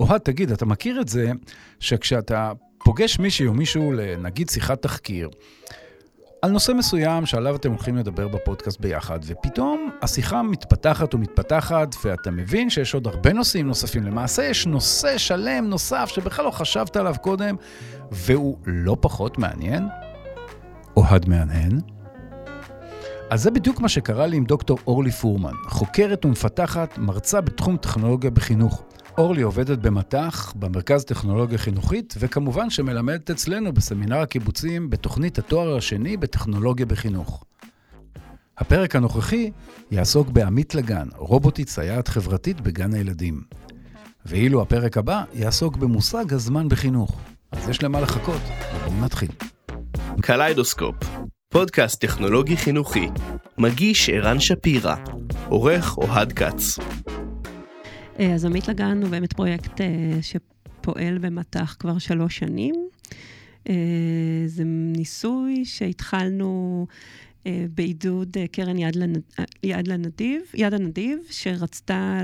אוהד, תגיד, אתה מכיר את זה שכשאתה פוגש מישהי או מישהו לנגיד שיחת תחקיר, על נושא מסוים שעליו אתם הולכים לדבר בפודקאסט ביחד, ופתאום השיחה מתפתחת ומתפתחת, ואתה מבין שיש עוד הרבה נושאים נוספים. למעשה יש נושא שלם נוסף שבכלל לא חשבת עליו קודם, והוא לא פחות מעניין. אוהד מהנהן. אז זה בדיוק מה שקרה לי עם דוקטור אורלי פורמן, חוקרת ומפתחת, מרצה בתחום טכנולוגיה בחינוך. אורלי עובדת במט"ח, במרכז טכנולוגיה חינוכית, וכמובן שמלמדת אצלנו בסמינר הקיבוצים בתוכנית התואר השני בטכנולוגיה בחינוך. הפרק הנוכחי יעסוק בעמית לגן, רובוטית סייעת חברתית בגן הילדים. ואילו הפרק הבא יעסוק במושג הזמן בחינוך. אז יש למה לחכות, ובואו נתחיל. קליידוסקופ, פודקאסט טכנולוגי חינוכי, מגיש ערן שפירא, עורך אוהד כץ. אה, אז עמית לגן הוא באמת פרויקט אה, שפועל במט"ח כבר שלוש שנים. אה, זה ניסוי שהתחלנו בעידוד קרן יד, לנ... יד לנדיב, יד הנדיב, שרצתה,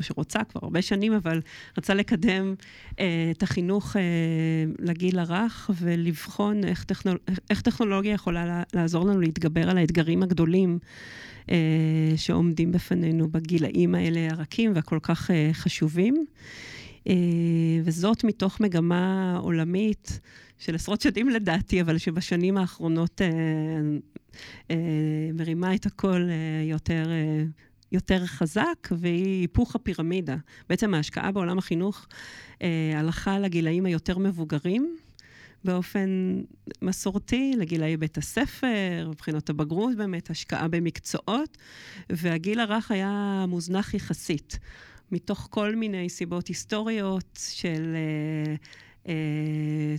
שרוצה כבר הרבה שנים, אבל רצה לקדם את החינוך לגיל הרך ולבחון איך, טכנול... איך טכנולוגיה יכולה לעזור לנו להתגבר על האתגרים הגדולים אה, שעומדים בפנינו בגילאים האלה הרכים והכל כך אה, חשובים. אה, וזאת מתוך מגמה עולמית של עשרות שנים לדעתי, אבל שבשנים האחרונות מרימה את הכל יותר... יותר חזק, והיא היפוך הפירמידה. בעצם ההשקעה בעולם החינוך אה, הלכה לגילאים היותר מבוגרים, באופן מסורתי לגילאי בית הספר, מבחינות הבגרות באמת, השקעה במקצועות, והגיל הרך היה מוזנח יחסית, מתוך כל מיני סיבות היסטוריות של... אה, אה,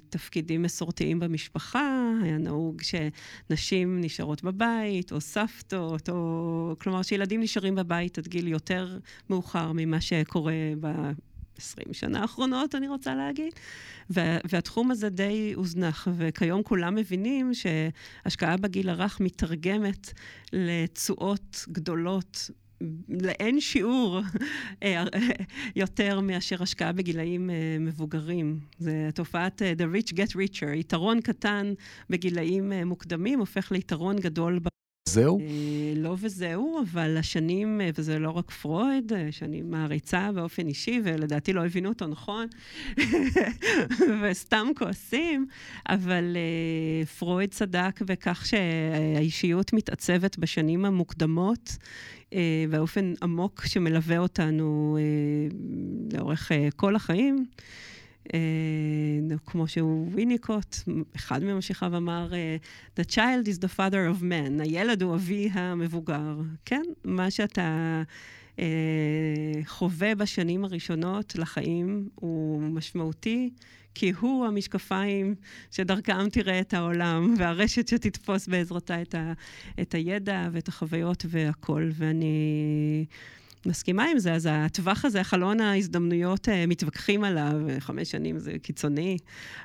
תפקידים מסורתיים במשפחה, היה נהוג שנשים נשארות בבית, או סבתות, או... כלומר שילדים נשארים בבית עד גיל יותר מאוחר ממה שקורה ב... 20 שנה האחרונות, אני רוצה להגיד. וה, והתחום הזה די הוזנח, וכיום כולם מבינים שהשקעה בגיל הרך מתרגמת לתשואות גדולות לאין שיעור אה, יותר מאשר השקעה בגילאים אה, מבוגרים. זה תופעת אה, The Rich Get Richer. יתרון קטן בגילאים מוקדמים הופך ליתרון גדול. זהו? לא וזהו, אבל השנים, וזה לא רק פרויד, שאני מעריצה באופן אישי, ולדעתי לא הבינו אותו נכון, וסתם כועסים, אבל פרויד צדק בכך שהאישיות מתעצבת בשנים המוקדמות. באופן עמוק שמלווה אותנו לאורך כל החיים. Uh, כמו שהוא ויניקוט, אחד ממשיכיו אמר, uh, The child is the father of man, הילד הוא אבי המבוגר. כן, מה שאתה uh, חווה בשנים הראשונות לחיים הוא משמעותי, כי הוא המשקפיים שדרכם תראה את העולם, והרשת שתתפוס בעזרתה את, ה, את הידע ואת החוויות והכול. ואני... מסכימה עם זה, אז הטווח הזה, חלון ההזדמנויות, אה, מתווכחים עליו, חמש שנים זה קיצוני,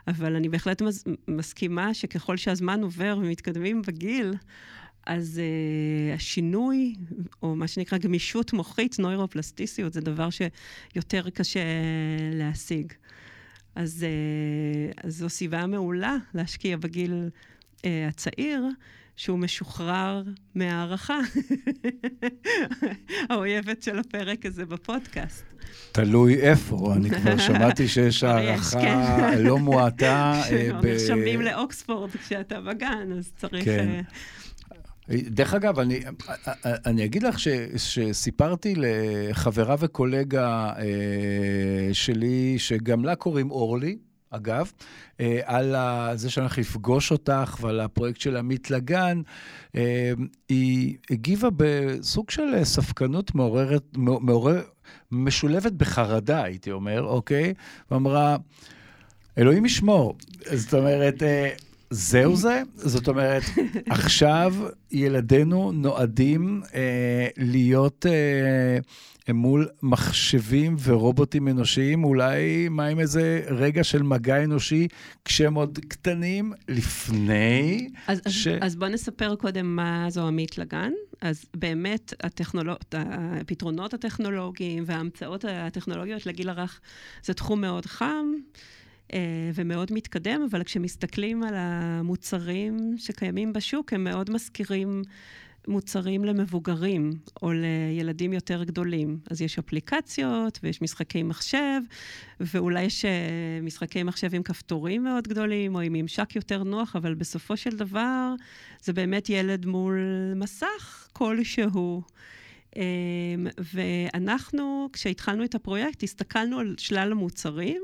אבל אני בהחלט מס, מסכימה שככל שהזמן עובר ומתקדמים בגיל, אז uh, השינוי, או מה שנקרא גמישות מוחית, נוירופלסטיסיות, זה דבר שיותר קשה להשיג. אז, uh, אז זו סיבה מעולה להשקיע בגיל uh, הצעיר. שהוא משוחרר מהערכה, האויבת של הפרק הזה בפודקאסט. תלוי איפה, אני כבר שמעתי שיש הערכה כן. לא מועטה. אה, נרשמים לאוקספורד כשאתה בגן, אז צריך... כן. אה, דרך אגב, אני, אני אגיד לך ש, שסיפרתי לחברה וקולגה אה, שלי, שגם לה קוראים אורלי, אגב, אה, על זה שאני הולך לפגוש אותך ועל הפרויקט של עמית לגן, אה, היא הגיבה בסוג של ספקנות מעוררת, מעורר, משולבת בחרדה, הייתי אומר, אוקיי? ואמרה, אלוהים ישמור. זאת אומרת, אה, זהו זה? זאת אומרת, עכשיו ילדינו נועדים אה, להיות אה, מול מחשבים ורובוטים אנושיים, אולי מה עם איזה רגע של מגע אנושי כשהם עוד קטנים, לפני אז, ש... אז, אז בוא נספר קודם מה זו עמית לגן. אז באמת הטכנולוג... הפתרונות הטכנולוגיים וההמצאות הטכנולוגיות לגיל הרך זה תחום מאוד חם. אה, ומאוד מתקדם, אבל כשמסתכלים על המוצרים שקיימים בשוק, הם מאוד מזכירים מוצרים למבוגרים או לילדים יותר גדולים. אז יש אפליקציות ויש משחקי מחשב, ואולי יש אה, משחקי מחשב עם כפתורים מאוד גדולים או עם ממשק יותר נוח, אבל בסופו של דבר זה באמת ילד מול מסך כלשהו. אמ, ואנחנו, כשהתחלנו את הפרויקט, הסתכלנו על שלל המוצרים.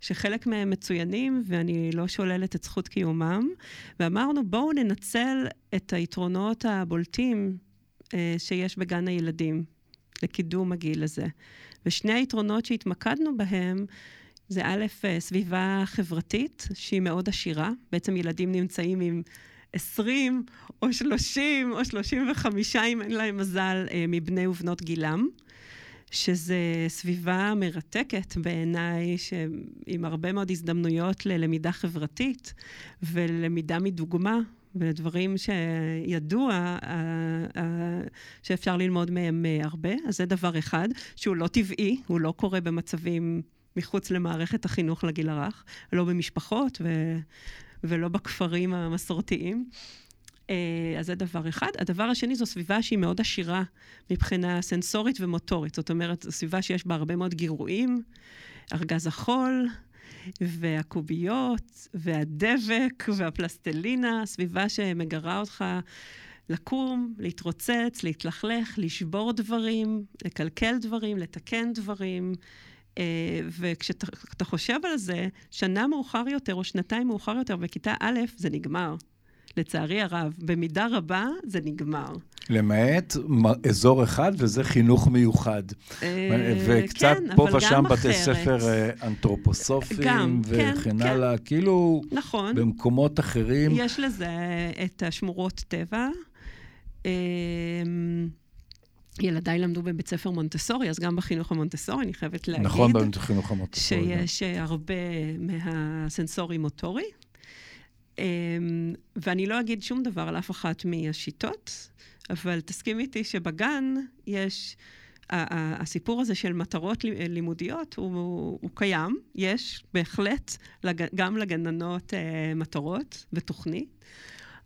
שחלק מהם מצוינים, ואני לא שוללת את זכות קיומם, ואמרנו, בואו ננצל את היתרונות הבולטים אה, שיש בגן הילדים לקידום הגיל הזה. ושני היתרונות שהתמקדנו בהם, זה א', אה, סביבה חברתית, שהיא מאוד עשירה. בעצם ילדים נמצאים עם 20 או 30 או 35, אם אין להם מזל, אה, מבני ובנות גילם. שזה סביבה מרתקת בעיניי, עם הרבה מאוד הזדמנויות ללמידה חברתית ולמידה מדוגמה. ודברים שידוע שאפשר ללמוד מהם הרבה. אז זה דבר אחד, שהוא לא טבעי, הוא לא קורה במצבים מחוץ למערכת החינוך לגיל הרך, לא במשפחות ו... ולא בכפרים המסורתיים. אה, אז זה דבר אחד. הדבר השני זו סביבה שהיא מאוד עשירה מבחינה סנסורית ומוטורית. זאת אומרת, זו סביבה שיש בה הרבה מאוד גירויים, ארגז החול, והקוביות, והדבק, והפלסטלינה, סביבה שמגרה אותך לקום, להתרוצץ, להתלכלך, לשבור דברים, לקלקל דברים, לתקן דברים. Uh, וכשאתה חושב על זה, שנה מאוחר יותר או שנתיים מאוחר יותר, בכיתה א', זה נגמר. לצערי הרב, במידה רבה זה נגמר. למעט אזור אחד, וזה חינוך מיוחד. אה, וקצת כן, פה ושם בתי ספר אה, אנתרופוסופיים וכן, כן. הלאה, כאילו, נכון. במקומות אחרים. יש לזה את השמורות טבע. אמ, ילדיי למדו בבית ספר מונטסורי, אז גם בחינוך המונטסורי, אני חייבת להגיד. נכון, בחינוך המונטסורי. שיש. הרבה מהסנסורי-מוטורי. אמ, ואני לא אגיד שום דבר על אף אחת מהשיטות, אבל תסכים איתי שבגן יש... הסיפור הזה של מטרות לימודיות הוא, הוא קיים, יש בהחלט גם לגננות אה, מטרות ותוכנית,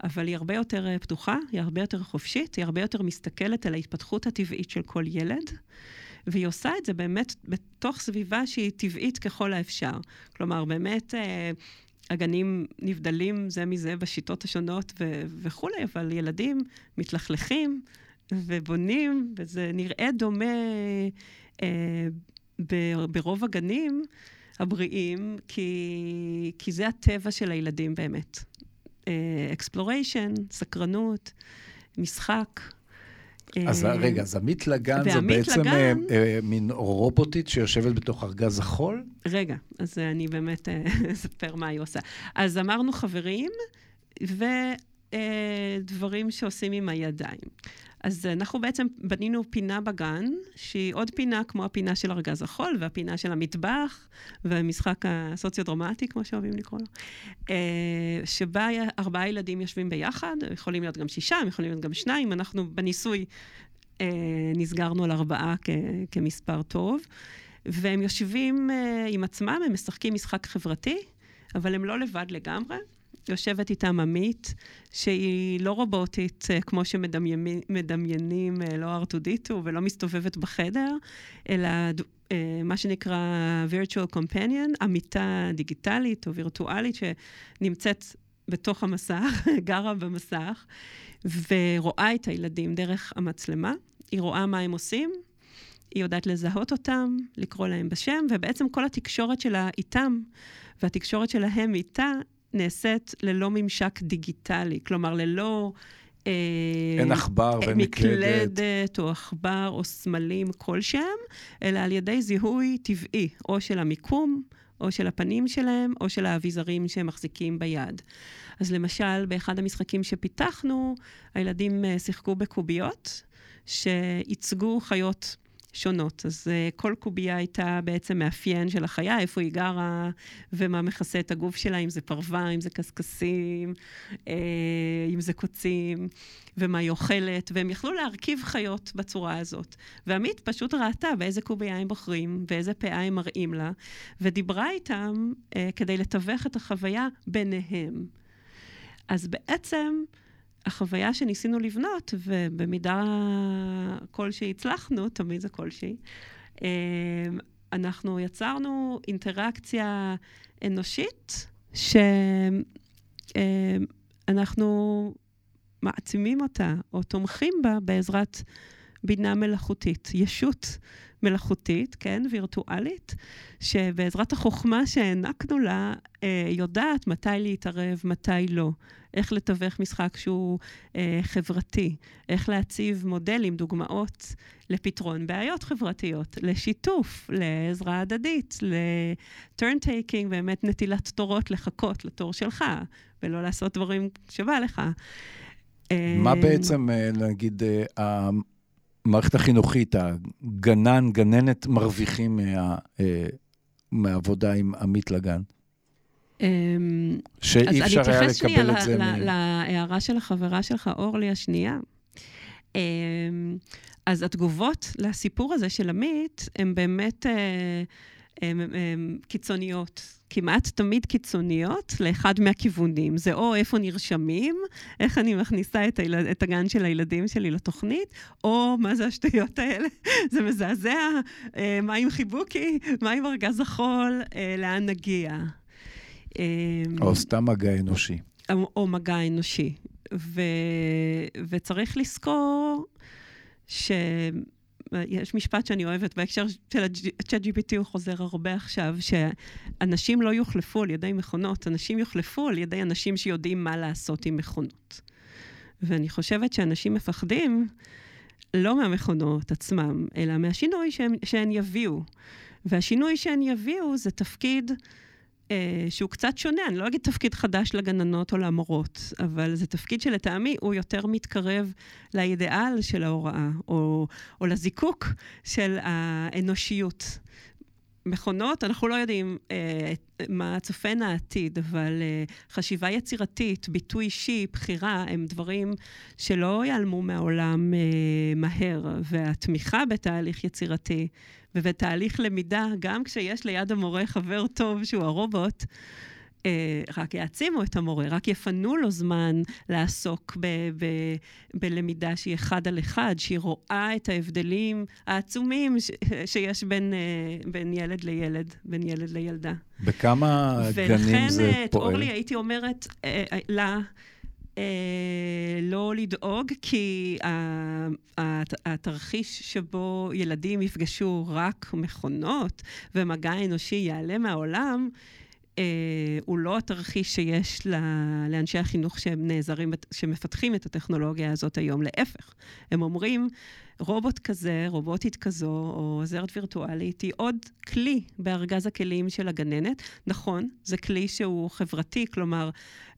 אבל היא הרבה יותר אה, פתוחה, היא הרבה יותר חופשית, היא הרבה יותר מסתכלת על ההתפתחות הטבעית של כל ילד, והיא עושה את זה באמת בתוך סביבה שהיא טבעית ככל האפשר. כלומר, באמת... הגנים נבדלים זה מזה בשיטות השונות ו- וכולי, אבל ילדים מתלכלכים ובונים, וזה נראה דומה אה, ב- ברוב הגנים הבריאים, כי, כי זה הטבע של הילדים באמת. exploration, אה, סקרנות, משחק. אז אה, רגע, אז עמית לגן זה בעצם לגן... אה, אה, מין רובוטית שיושבת בתוך ארגז החול? רגע, אז אני באמת אספר מה היא עושה. אז אמרנו חברים, ודברים שעושים עם הידיים. אז אנחנו בעצם בנינו פינה בגן, שהיא עוד פינה כמו הפינה של ארגז החול, והפינה של המטבח, והמשחק הסוציו-דרמטי, כמו שאוהבים לקרוא לו, אה, שבה ארבעה ילדים יושבים ביחד, יכולים להיות גם שישה, הם יכולים להיות גם שניים, אנחנו בניסוי אה, נסגרנו על ארבעה כמספר טוב, והם יושבים אה, עם עצמם, הם משחקים משחק חברתי, אבל הם לא לבד לגמרי. יושבת איתם עמית, שהיא לא רובוטית, אה, כמו שמדמיינים, אה, לא ארטודיטו ולא מסתובבת בחדר, אלא אה, מה שנקרא virtual companion, עמיתה דיגיטלית או וירטואלית שנמצאת בתוך המסך, גרה במסך, ורואה את הילדים דרך המצלמה. היא רואה מה הם עושים, היא יודעת לזהות אותם, לקרוא להם בשם, ובעצם כל התקשורת שלה איתם, והתקשורת שלהם איתה, נעשית ללא ממשק דיגיטלי, כלומר, ללא... אה, אין עכבר ואין מקלדת. מקלדת או עכבר או סמלים כלשהם, אלא על ידי זיהוי טבעי, או של המיקום, או של הפנים שלהם, או של האביזרים שהם מחזיקים ביד. אז למשל, באחד המשחקים שפיתחנו, הילדים אה, שיחקו בקוביות, שייצגו חיות שונות. אז uh, כל קובייה הייתה בעצם מאפיין של החיה, איפה היא גרה ומה מכסה את הגוף שלה, אם זה פרווה, אם זה קשקשים, uh, אם זה קוצים, ומה היא אוכלת, והם יכלו להרכיב חיות בצורה הזאת. ועמית פשוט ראתה באיזה קובייה הם בוחרים, ואיזה פאה הם מראים לה, ודיברה איתם uh, כדי לתווך את החוויה ביניהם. אז בעצם... החוויה שניסינו לבנות, ובמידה כלשהי הצלחנו, תמיד זה כלשהי, אמ, אנחנו יצרנו אינטראקציה אנושית שאנחנו מעצימים אותה או תומכים בה בעזרת בינה מלאכותית, ישות מלאכותית, כן, וירטואלית, שבעזרת החוכמה שהענקנו לה, אה, יודעת מתי להתערב, מתי לא. איך לתווך משחק שהוא אה, חברתי, איך להציב מודלים, דוגמאות לפתרון בעיות חברתיות, לשיתוף, לעזרה הדדית, ל-turn taking, באמת נטילת תורות, לחכות לתור שלך, ולא לעשות דברים שבא לך. מה אה, בעצם, אה, נגיד, אה, המערכת החינוכית, הגנן, גננת, מרוויחים מה, מהעבודה עם עמית לגן? אמ, שאי אפשר היה לקבל את זה. אז אני אתייחס שנייה להערה של החברה שלך, אורלי השנייה. אמ, אז התגובות לסיפור הזה של עמית הן באמת אה, הם, הם קיצוניות. כמעט תמיד קיצוניות לאחד מהכיוונים. זה או איפה נרשמים, איך אני מכניסה את, הילד, את הגן של הילדים שלי לתוכנית, או מה זה השטויות האלה, זה מזעזע, אה, מה עם חיבוקי, מה עם ארגז החול, אה, לאן נגיע. או אמ, סתם מגע אנושי. או, או מגע אנושי. ו, וצריך לזכור שיש משפט שאני אוהבת בהקשר של ה-chat GPT, הוא חוזר הרבה עכשיו, שאנשים לא יוחלפו על ידי מכונות, אנשים יוחלפו על ידי אנשים שיודעים מה לעשות עם מכונות. ואני חושבת שאנשים מפחדים לא מהמכונות עצמם, אלא מהשינוי שהן, שהן יביאו. והשינוי שהן יביאו זה תפקיד שהוא קצת שונה, אני לא אגיד תפקיד חדש לגננות או למורות, אבל זה תפקיד שלטעמי הוא יותר מתקרב לאידיאל של ההוראה, או, או לזיקוק של האנושיות. מכונות, אנחנו לא יודעים אה, מה צופן העתיד, אבל אה, חשיבה יצירתית, ביטוי אישי, בחירה, הם דברים שלא ייעלמו מהעולם אה, מהר, והתמיכה בתהליך יצירתי ובתהליך למידה, גם כשיש ליד המורה חבר טוב שהוא הרובוט, רק יעצימו את המורה, רק יפנו לו זמן לעסוק ב- ב- בלמידה שהיא אחד על אחד, שהיא רואה את ההבדלים העצומים ש- שיש בין, אה, בין ילד לילד, בין ילד לילדה. בכמה גנים זה ולכן, פועל? ולכן, אורלי, הייתי אומרת אה, אה, לה, אה, לא לדאוג, כי התרחיש שבו ילדים יפגשו רק מכונות ומגע אנושי ייעלם מהעולם, אה, הוא לא התרחיש שיש לאנשי החינוך שהם נעזרים, שמפתחים את הטכנולוגיה הזאת היום. להפך, הם אומרים, רובוט כזה, רובוטית כזו, או עוזרת וירטואלית, היא עוד כלי בארגז הכלים של הגננת. נכון, זה כלי שהוא חברתי, כלומר,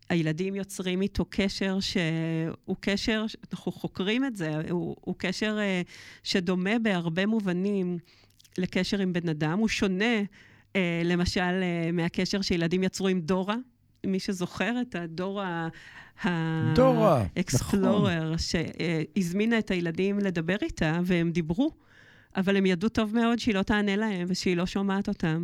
הילדים יוצרים איתו קשר שהוא קשר, אנחנו חוקרים את זה, הוא, הוא קשר uh, שדומה בהרבה מובנים לקשר עם בן אדם. הוא שונה, למשל, uh, מהקשר שילדים יצרו עם דורה. מי שזוכר את הדור ה... דורה, האקספלורר, נכון. שהזמינה את הילדים לדבר איתה, והם דיברו, אבל הם ידעו טוב מאוד שהיא לא תענה להם ושהיא לא שומעת אותם.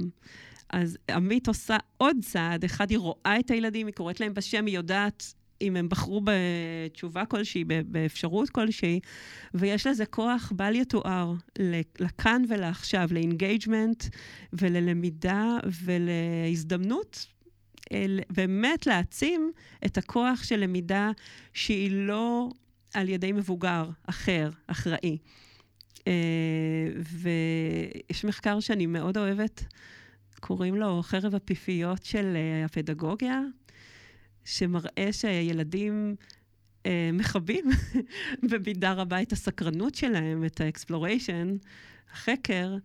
אז עמית עושה עוד צעד, אחד, היא רואה את הילדים, היא קוראת להם בשם, היא יודעת אם הם בחרו בתשובה כלשהי, באפשרות כלשהי, ויש לזה כוח בל יתואר לכאן ולעכשיו, ל engagement וללמידה ולהזדמנות. באמת להעצים את הכוח של למידה שהיא לא על ידי מבוגר אחר, אחראי. אה, ויש מחקר שאני מאוד אוהבת, קוראים לו חרב הפיפיות של uh, הפדגוגיה, שמראה שילדים uh, מכבים במידה רבה את הסקרנות שלהם, את ה exploration, החקר,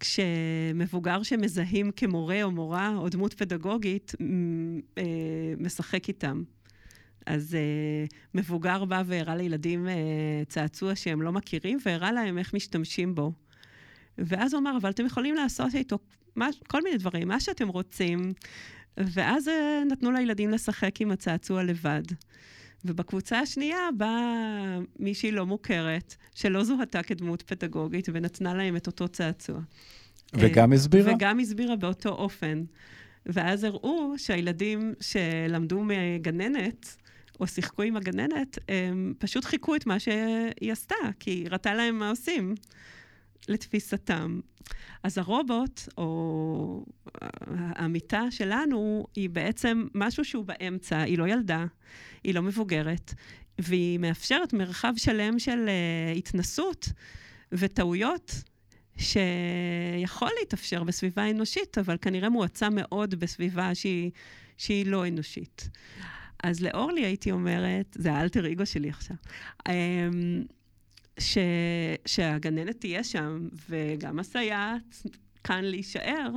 כשמבוגר שמזהים כמורה או מורה או דמות פדגוגית uh, משחק איתם. אז uh, מבוגר בא והראה לילדים uh, צעצוע שהם לא מכירים, והראה להם איך משתמשים בו. ואז הוא אמר, אבל אתם יכולים לעשות איתו מה, כל מיני דברים, מה שאתם רוצים. ואז אה, נתנו לילדים לשחק עם הצעצוע לבד. ובקבוצה השנייה באה מישהי לא מוכרת, שלא זוהתה כדמות פדגוגית, ונתנה להם את אותו צעצוע. וגם הסבירה? וגם הסבירה באותו אופן. ואז הראו שהילדים שלמדו מגננת, או שיחקו עם הגננת, הם פשוט חיכו את מה שהיא עשתה, כי היא הראתה להם מה עושים, לתפיסתם. אז הרובוט, או המיטה שלנו, היא בעצם משהו שהוא באמצע, היא לא ילדה, היא לא מבוגרת, והיא מאפשרת מרחב שלם של uh, התנסות וטעויות שיכול להתאפשר בסביבה אנושית, אבל כנראה מועצם מאוד בסביבה שהיא, שהיא לא אנושית. אז לאורלי הייתי אומרת, זה האלטר אגו שלי עכשיו, אמ, ש, שהגננת תהיה שם, וגם הסייעת כאן להישאר,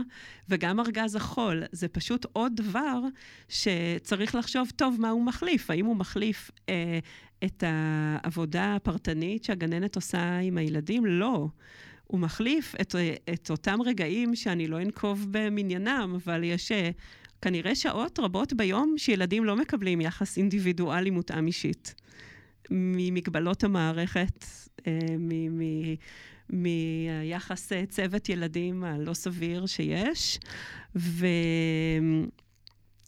וגם ארגז החול. זה פשוט עוד דבר שצריך לחשוב טוב מה הוא מחליף. האם הוא מחליף אה, את העבודה הפרטנית שהגננת עושה עם הילדים? לא. הוא מחליף את, את אותם רגעים שאני לא אנקוב במניינם, אבל יש אה, כנראה שעות רבות ביום שילדים לא מקבלים יחס אינדיבידואלי מותאם אישית. ממגבלות המערכת, אה, מיחס אה, צוות ילדים הלא סביר שיש. ו...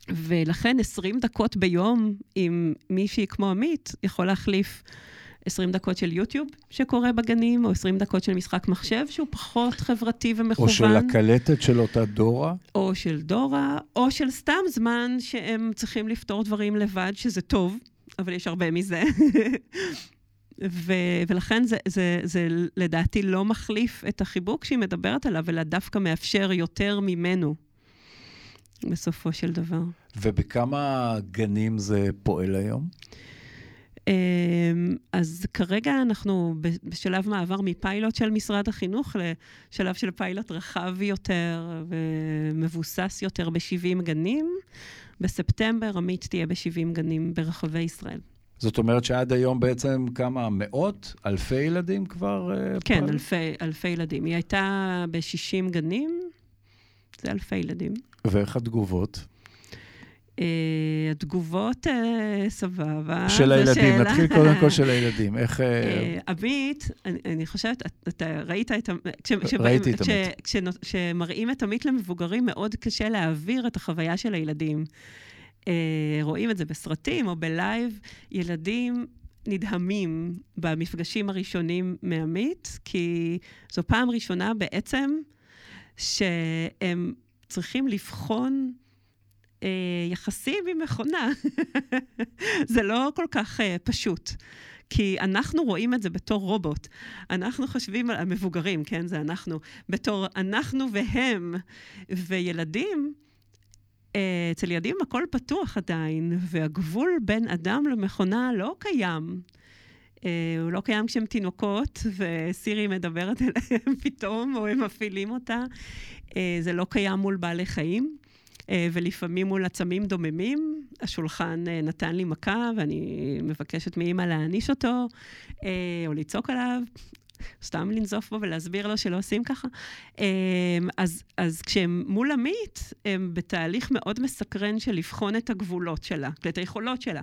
ולכן 20 דקות ביום עם מישהי כמו עמית יכול להחליף 20 דקות של יוטיוב שקורה בגנים, או 20 דקות של משחק מחשב שהוא פחות חברתי ומכוון. או של הקלטת של אותה דורה. או של דורה, או של סתם זמן שהם צריכים לפתור דברים לבד, שזה טוב, אבל יש הרבה מזה. ו- ולכן זה, זה, זה לדעתי לא מחליף את החיבוק שהיא מדברת עליו, אלא דווקא מאפשר יותר ממנו, בסופו של דבר. ובכמה גנים זה פועל היום? אמ, אז כרגע אנחנו בשלב מעבר מפיילוט של משרד החינוך לשלב של פיילוט רחב יותר ומבוסס יותר ב-70 גנים. בספטמבר עמית תהיה ב-70 גנים ברחבי ישראל. זאת אומרת שעד היום בעצם כמה מאות, אלפי ילדים כבר אה, כן, פועל? אלפי, אלפי ילדים. היא הייתה ב-60 גנים, זה אלפי ילדים. ואיך התגובות? Uh, התגובות, uh, סבבה. של הילדים. נתחיל קודם כל של הילדים. איך... עמית, uh, אני, חושבת, אתה ראית את... ראיתי את עמית. כשמראים את עמית למבוגרים, מאוד קשה להעביר את החוויה של הילדים. רואים את זה בסרטים או בלייב, ילדים נדהמים במפגשים הראשונים מעמית, כי זו פעם ראשונה בעצם שהם צריכים לבחון אה, יחסים עם מכונה. זה לא כל כך אה, פשוט. כי אנחנו רואים את זה בתור רובוט. אנחנו חושבים על המבוגרים, כן? זה אנחנו. בתור אנחנו והם. וילדים, אה, אצל ילדים הכל פתוח עדיין, והגבול בין אדם למכונה לא קיים. אה, הוא לא קיים כשהם תינוקות, וסירי מדברת אליהם פתאום, או הם מפעילים אותה. אה, זה לא קיים מול בעלי חיים. אה, ולפעמים מול עצמים דוממים. השולחן אה, נתן לי מכה, ואני מבקשת מאימא להעניש אותו, אה, או לצעוק עליו. סתם לנזוף בו ולהסביר לו שלא עושים ככה. אז, אז כשהם מול עמית, הם בתהליך מאוד מסקרן של לבחון את הגבולות שלה, את היכולות שלה.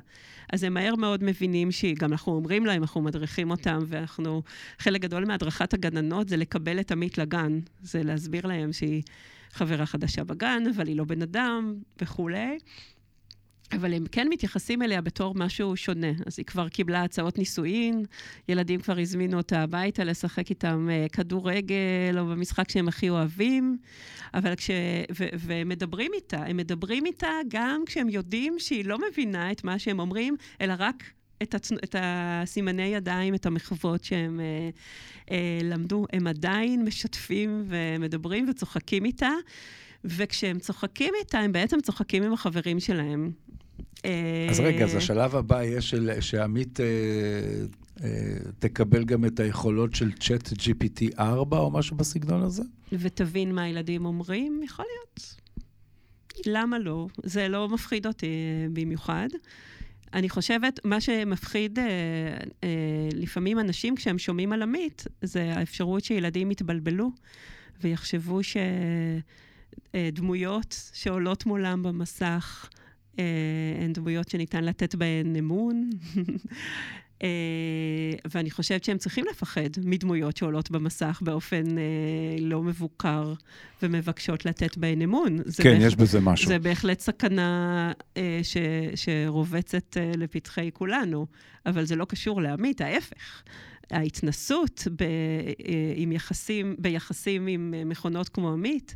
אז הם מהר מאוד מבינים שגם אנחנו אומרים להם, אנחנו מדריכים אותם, ואנחנו, חלק גדול מהדרכת הגננות זה לקבל את עמית לגן. זה להסביר להם שהיא חברה חדשה בגן, אבל היא לא בן אדם וכולי. אבל הם כן מתייחסים אליה בתור משהו שונה. אז היא כבר קיבלה הצעות נישואין, ילדים כבר הזמינו אותה הביתה לשחק איתם uh, כדורגל או במשחק שהם הכי אוהבים, אבל כש... ו- ומדברים איתה, הם מדברים איתה גם כשהם יודעים שהיא לא מבינה את מה שהם אומרים, אלא רק את, הצ... את הסימני ידיים, את המחוות שהם אה, אה, למדו, הם עדיין משתפים ומדברים וצוחקים איתה, וכשהם צוחקים איתה, הם בעצם צוחקים עם החברים שלהם. אז רגע, אז השלב הבא יהיה של, שעמית אה, אה, תקבל גם את היכולות של צ'אט GPT 4 או משהו בסגנון הזה? ותבין מה הילדים אומרים? יכול להיות. למה לא? זה לא מפחיד אותי במיוחד. אני חושבת, מה שמפחיד אה, אה, לפעמים אנשים כשהם שומעים על עמית, זה האפשרות שילדים יתבלבלו ויחשבו שדמויות אה, שעולות מולם במסך אה, הן דמויות שניתן לתת בהן אמון. Uh, ואני חושבת שהם צריכים לפחד מדמויות שעולות במסך באופן uh, לא מבוקר ומבקשות לתת בהן אמון. כן, יש בזה משהו. זה בהחלט סכנה uh, ש, שרובצת לפתחי כולנו, אבל זה לא קשור לעמית, ההפך. ההתנסות ב, עם יחסים, ביחסים עם מכונות כמו עמית,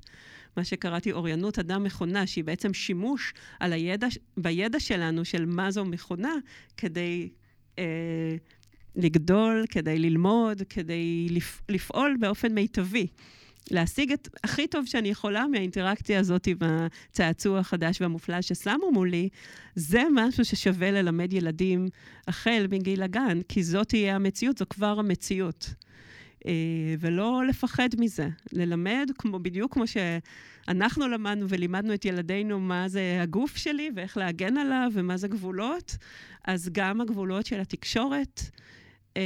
מה שקראתי אוריינות אדם-מכונה, שהיא בעצם שימוש על הידע, בידע שלנו של מה זו מכונה, כדי אה, לגדול, כדי ללמוד, כדי לפ, לפעול באופן מיטבי. להשיג את הכי טוב שאני יכולה מהאינטראקציה הזאת עם הצעצוע החדש והמופלא ששמו מולי, זה משהו ששווה ללמד ילדים החל מגיל הגן, כי זאת תהיה המציאות, זו כבר המציאות. אה, ולא לפחד מזה, ללמד, כמו, בדיוק כמו שאנחנו למדנו ולימדנו את ילדינו מה זה הגוף שלי ואיך להגן עליו ומה זה גבולות, אז גם הגבולות של התקשורת אה,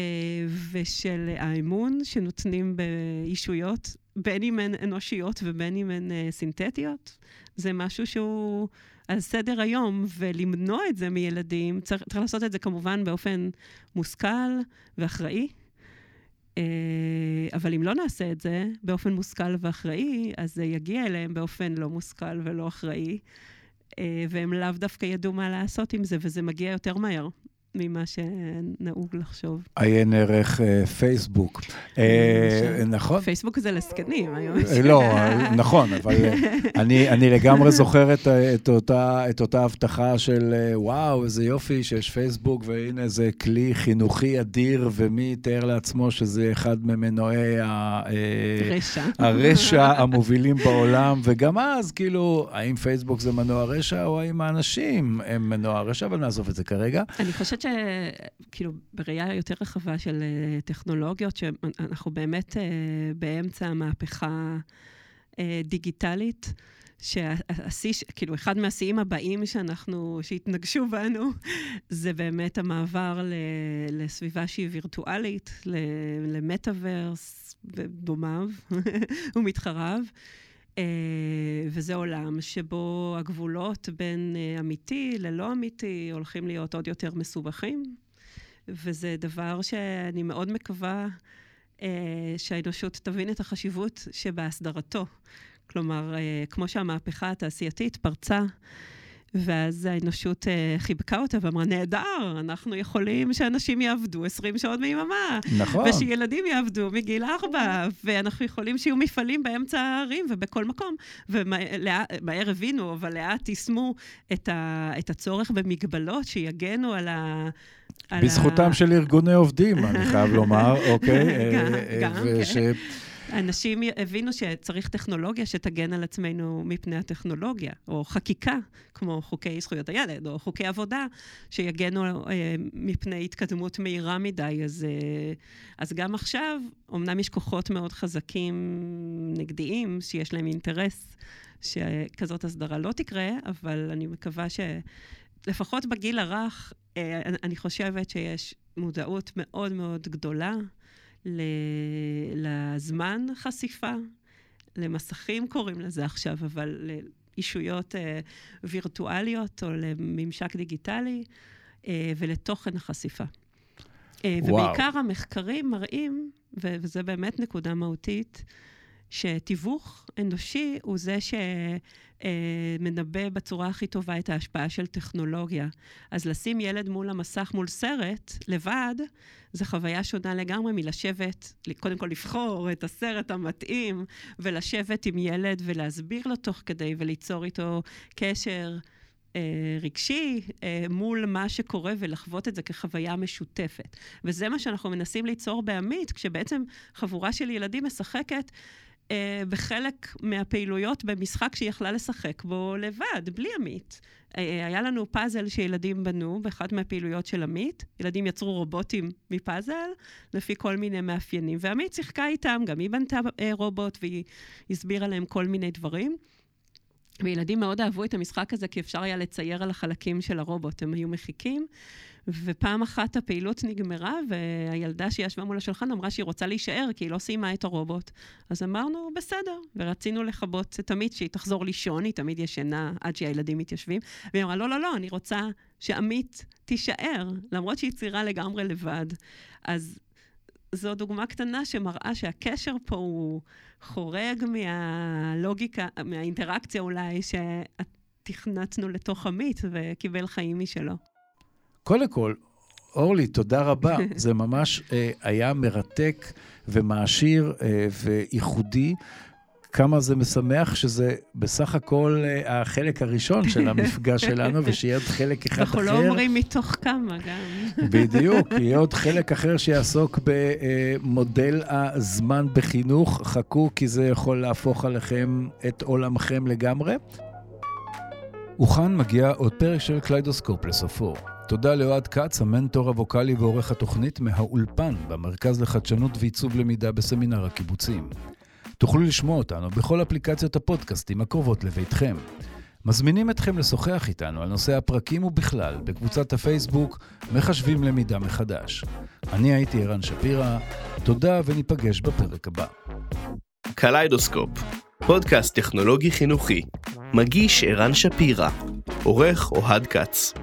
ושל האמון שנותנים בישויות, בין אם הן אנושיות ובין אם הן אה, סינתטיות, זה משהו שהוא... על סדר היום, ולמנוע את זה מילדים, צריך, צריך לעשות את זה כמובן באופן מושכל ואחראי. אה, אבל אם לא נעשה את זה באופן מושכל ואחראי, אז זה יגיע אליהם באופן לא מושכל ולא אחראי, אה, והם לאו דווקא ידעו מה לעשות עם זה, וזה מגיע יותר מהר. ממה שנהוג לחשוב. עיין ערך אה, פייסבוק. אה, נכון. פייסבוק זה לזקנים היום. אה, לא, נכון, אבל אני לגמרי זוכר את אותה הבטחה של וואו, איזה יופי שיש פייסבוק, והנה זה כלי חינוכי אדיר, ומי יתאר לעצמו שזה אחד ממנועי הרשע המובילים בעולם, וגם אז, כאילו, האם פייסבוק זה מנוע רשע, או האם האנשים הם מנוע רשע, אבל נעזוב את זה כרגע. אני חושבת שכאילו, בראייה יותר רחבה של אה, טכנולוגיות, שאנחנו באמת אה, באמצע המהפכה אה, דיגיטלית, שהשיא, כאילו, אחד מהשיאים הבאים שאנחנו, שהתנגשו בנו, זה באמת המעבר לסביבה שהיא וירטואלית, למטאוורס ודומיו ומתחריו. Uh, וזה עולם שבו הגבולות בין uh, אמיתי ללא אמיתי הולכים להיות עוד יותר מסובכים, וזה דבר שאני מאוד מקווה uh, שהאנושות תבין את החשיבות שבהסדרתו. כלומר, uh, כמו שהמהפכה התעשייתית פרצה ואז האנושות uh, חיבקה אותה ואמרה, נהדר, אנחנו יכולים שאנשים יעבדו 20 שעות ביממה. נכון. ושילדים יעבדו מגיל 4, ואנחנו יכולים שיהיו מפעלים באמצע הערים ובכל מקום. ומהר הבינו, אבל לאט יישמו את, ה, את הצורך במגבלות שיגנו על ה... בזכותם ה... של ארגוני עובדים, אני חייב לומר, אוקיי? גם, אה, גם, וש... כן. אנשים הבינו שצריך טכנולוגיה שתגן על עצמנו מפני הטכנולוגיה, או חקיקה, כמו חוקי זכויות הילד, או חוקי עבודה, שיגנו אה, מפני התקדמות מהירה מדי. אז, אה, אז גם עכשיו, אמנם יש כוחות מאוד חזקים נגדיים, שיש להם אינטרס שכזאת הסדרה לא תקרה, אבל אני מקווה שלפחות בגיל הרך, אה, אני חושבת שיש מודעות מאוד מאוד גדולה. לזמן חשיפה, למסכים קוראים לזה עכשיו, אבל לאישויות אה, וירטואליות או לממשק דיגיטלי אה, ולתוכן החשיפה. אה, ובעיקר המחקרים מראים, וזו באמת נקודה מהותית, שתיווך אנושי הוא זה שמנבא בצורה הכי טובה את ההשפעה של טכנולוגיה. אז לשים ילד מול המסך, מול סרט, לבד, זו חוויה שונה לגמרי מלשבת, קודם כל לבחור את הסרט המתאים, ולשבת עם ילד ולהסביר לו תוך כדי, וליצור איתו קשר. אה, רגשי אה, מול מה שקורה ולחוות את זה כחוויה משותפת. וזה מה שאנחנו מנסים ליצור בעמית, כשבעצם חבורה של ילדים משחקת אה, בחלק מהפעילויות במשחק שהיא יכלה לשחק בו לבד, בלי עמית. אה, היה לנו פאזל שילדים בנו באחת מהפעילויות של עמית. ילדים יצרו רובוטים מפאזל לפי כל מיני מאפיינים, ועמית שיחקה איתם, גם היא בנתה אה, רובוט והיא הסבירה להם כל מיני דברים. וילדים מאוד אהבו את המשחק הזה, כי אפשר היה לצייר על החלקים של הרובוט. הם היו מחיקים, ופעם אחת הפעילות נגמרה, והילדה שישבה מול השולחן אמרה שהיא רוצה להישאר, כי היא לא סיימה את הרובוט. אז אמרנו, בסדר, ורצינו לכבות את עמית שהיא תחזור לישון, היא תמיד ישנה עד שהילדים מתיישבים. והיא אמרה, לא, לא, לא, אני רוצה שעמית תישאר, למרות שהיא ציירה לגמרי לבד. אז זו דוגמה קטנה שמראה שהקשר פה הוא חורג מהלוגיקה, מהאינטראקציה אולי, שתכנתנו לתוך עמית וקיבל חיים משלו. קודם כל, אורלי, תודה רבה. זה ממש אה, היה מרתק ומעשיר אה, וייחודי. כמה זה משמח שזה בסך הכל אה, החלק הראשון של המפגש שלנו, ושיהיה עוד חלק אחד אנחנו אחר. אנחנו לא אומרים מתוך כמה גם. בדיוק, יהיה עוד חלק אחר שיעסוק במודל הזמן בחינוך. חכו, כי זה יכול להפוך עליכם את עולמכם לגמרי. וכאן מגיע עוד פרק של קליידוסקופ לסופו. תודה לאוהד כץ, המנטור הווקאלי ועורך התוכנית מהאולפן במרכז לחדשנות ועיצוב למידה בסמינר הקיבוצים. תוכלו לשמוע אותנו בכל אפליקציות הפודקאסטים הקרובות לביתכם. מזמינים אתכם לשוחח איתנו על נושא הפרקים ובכלל בקבוצת הפייסבוק מחשבים למידה מחדש. אני הייתי ערן שפירא, תודה וניפגש בפרק הבא. קליידוסקופ, פודקאסט טכנולוגי חינוכי, מגיש ערן שפירא, עורך אוהד כץ.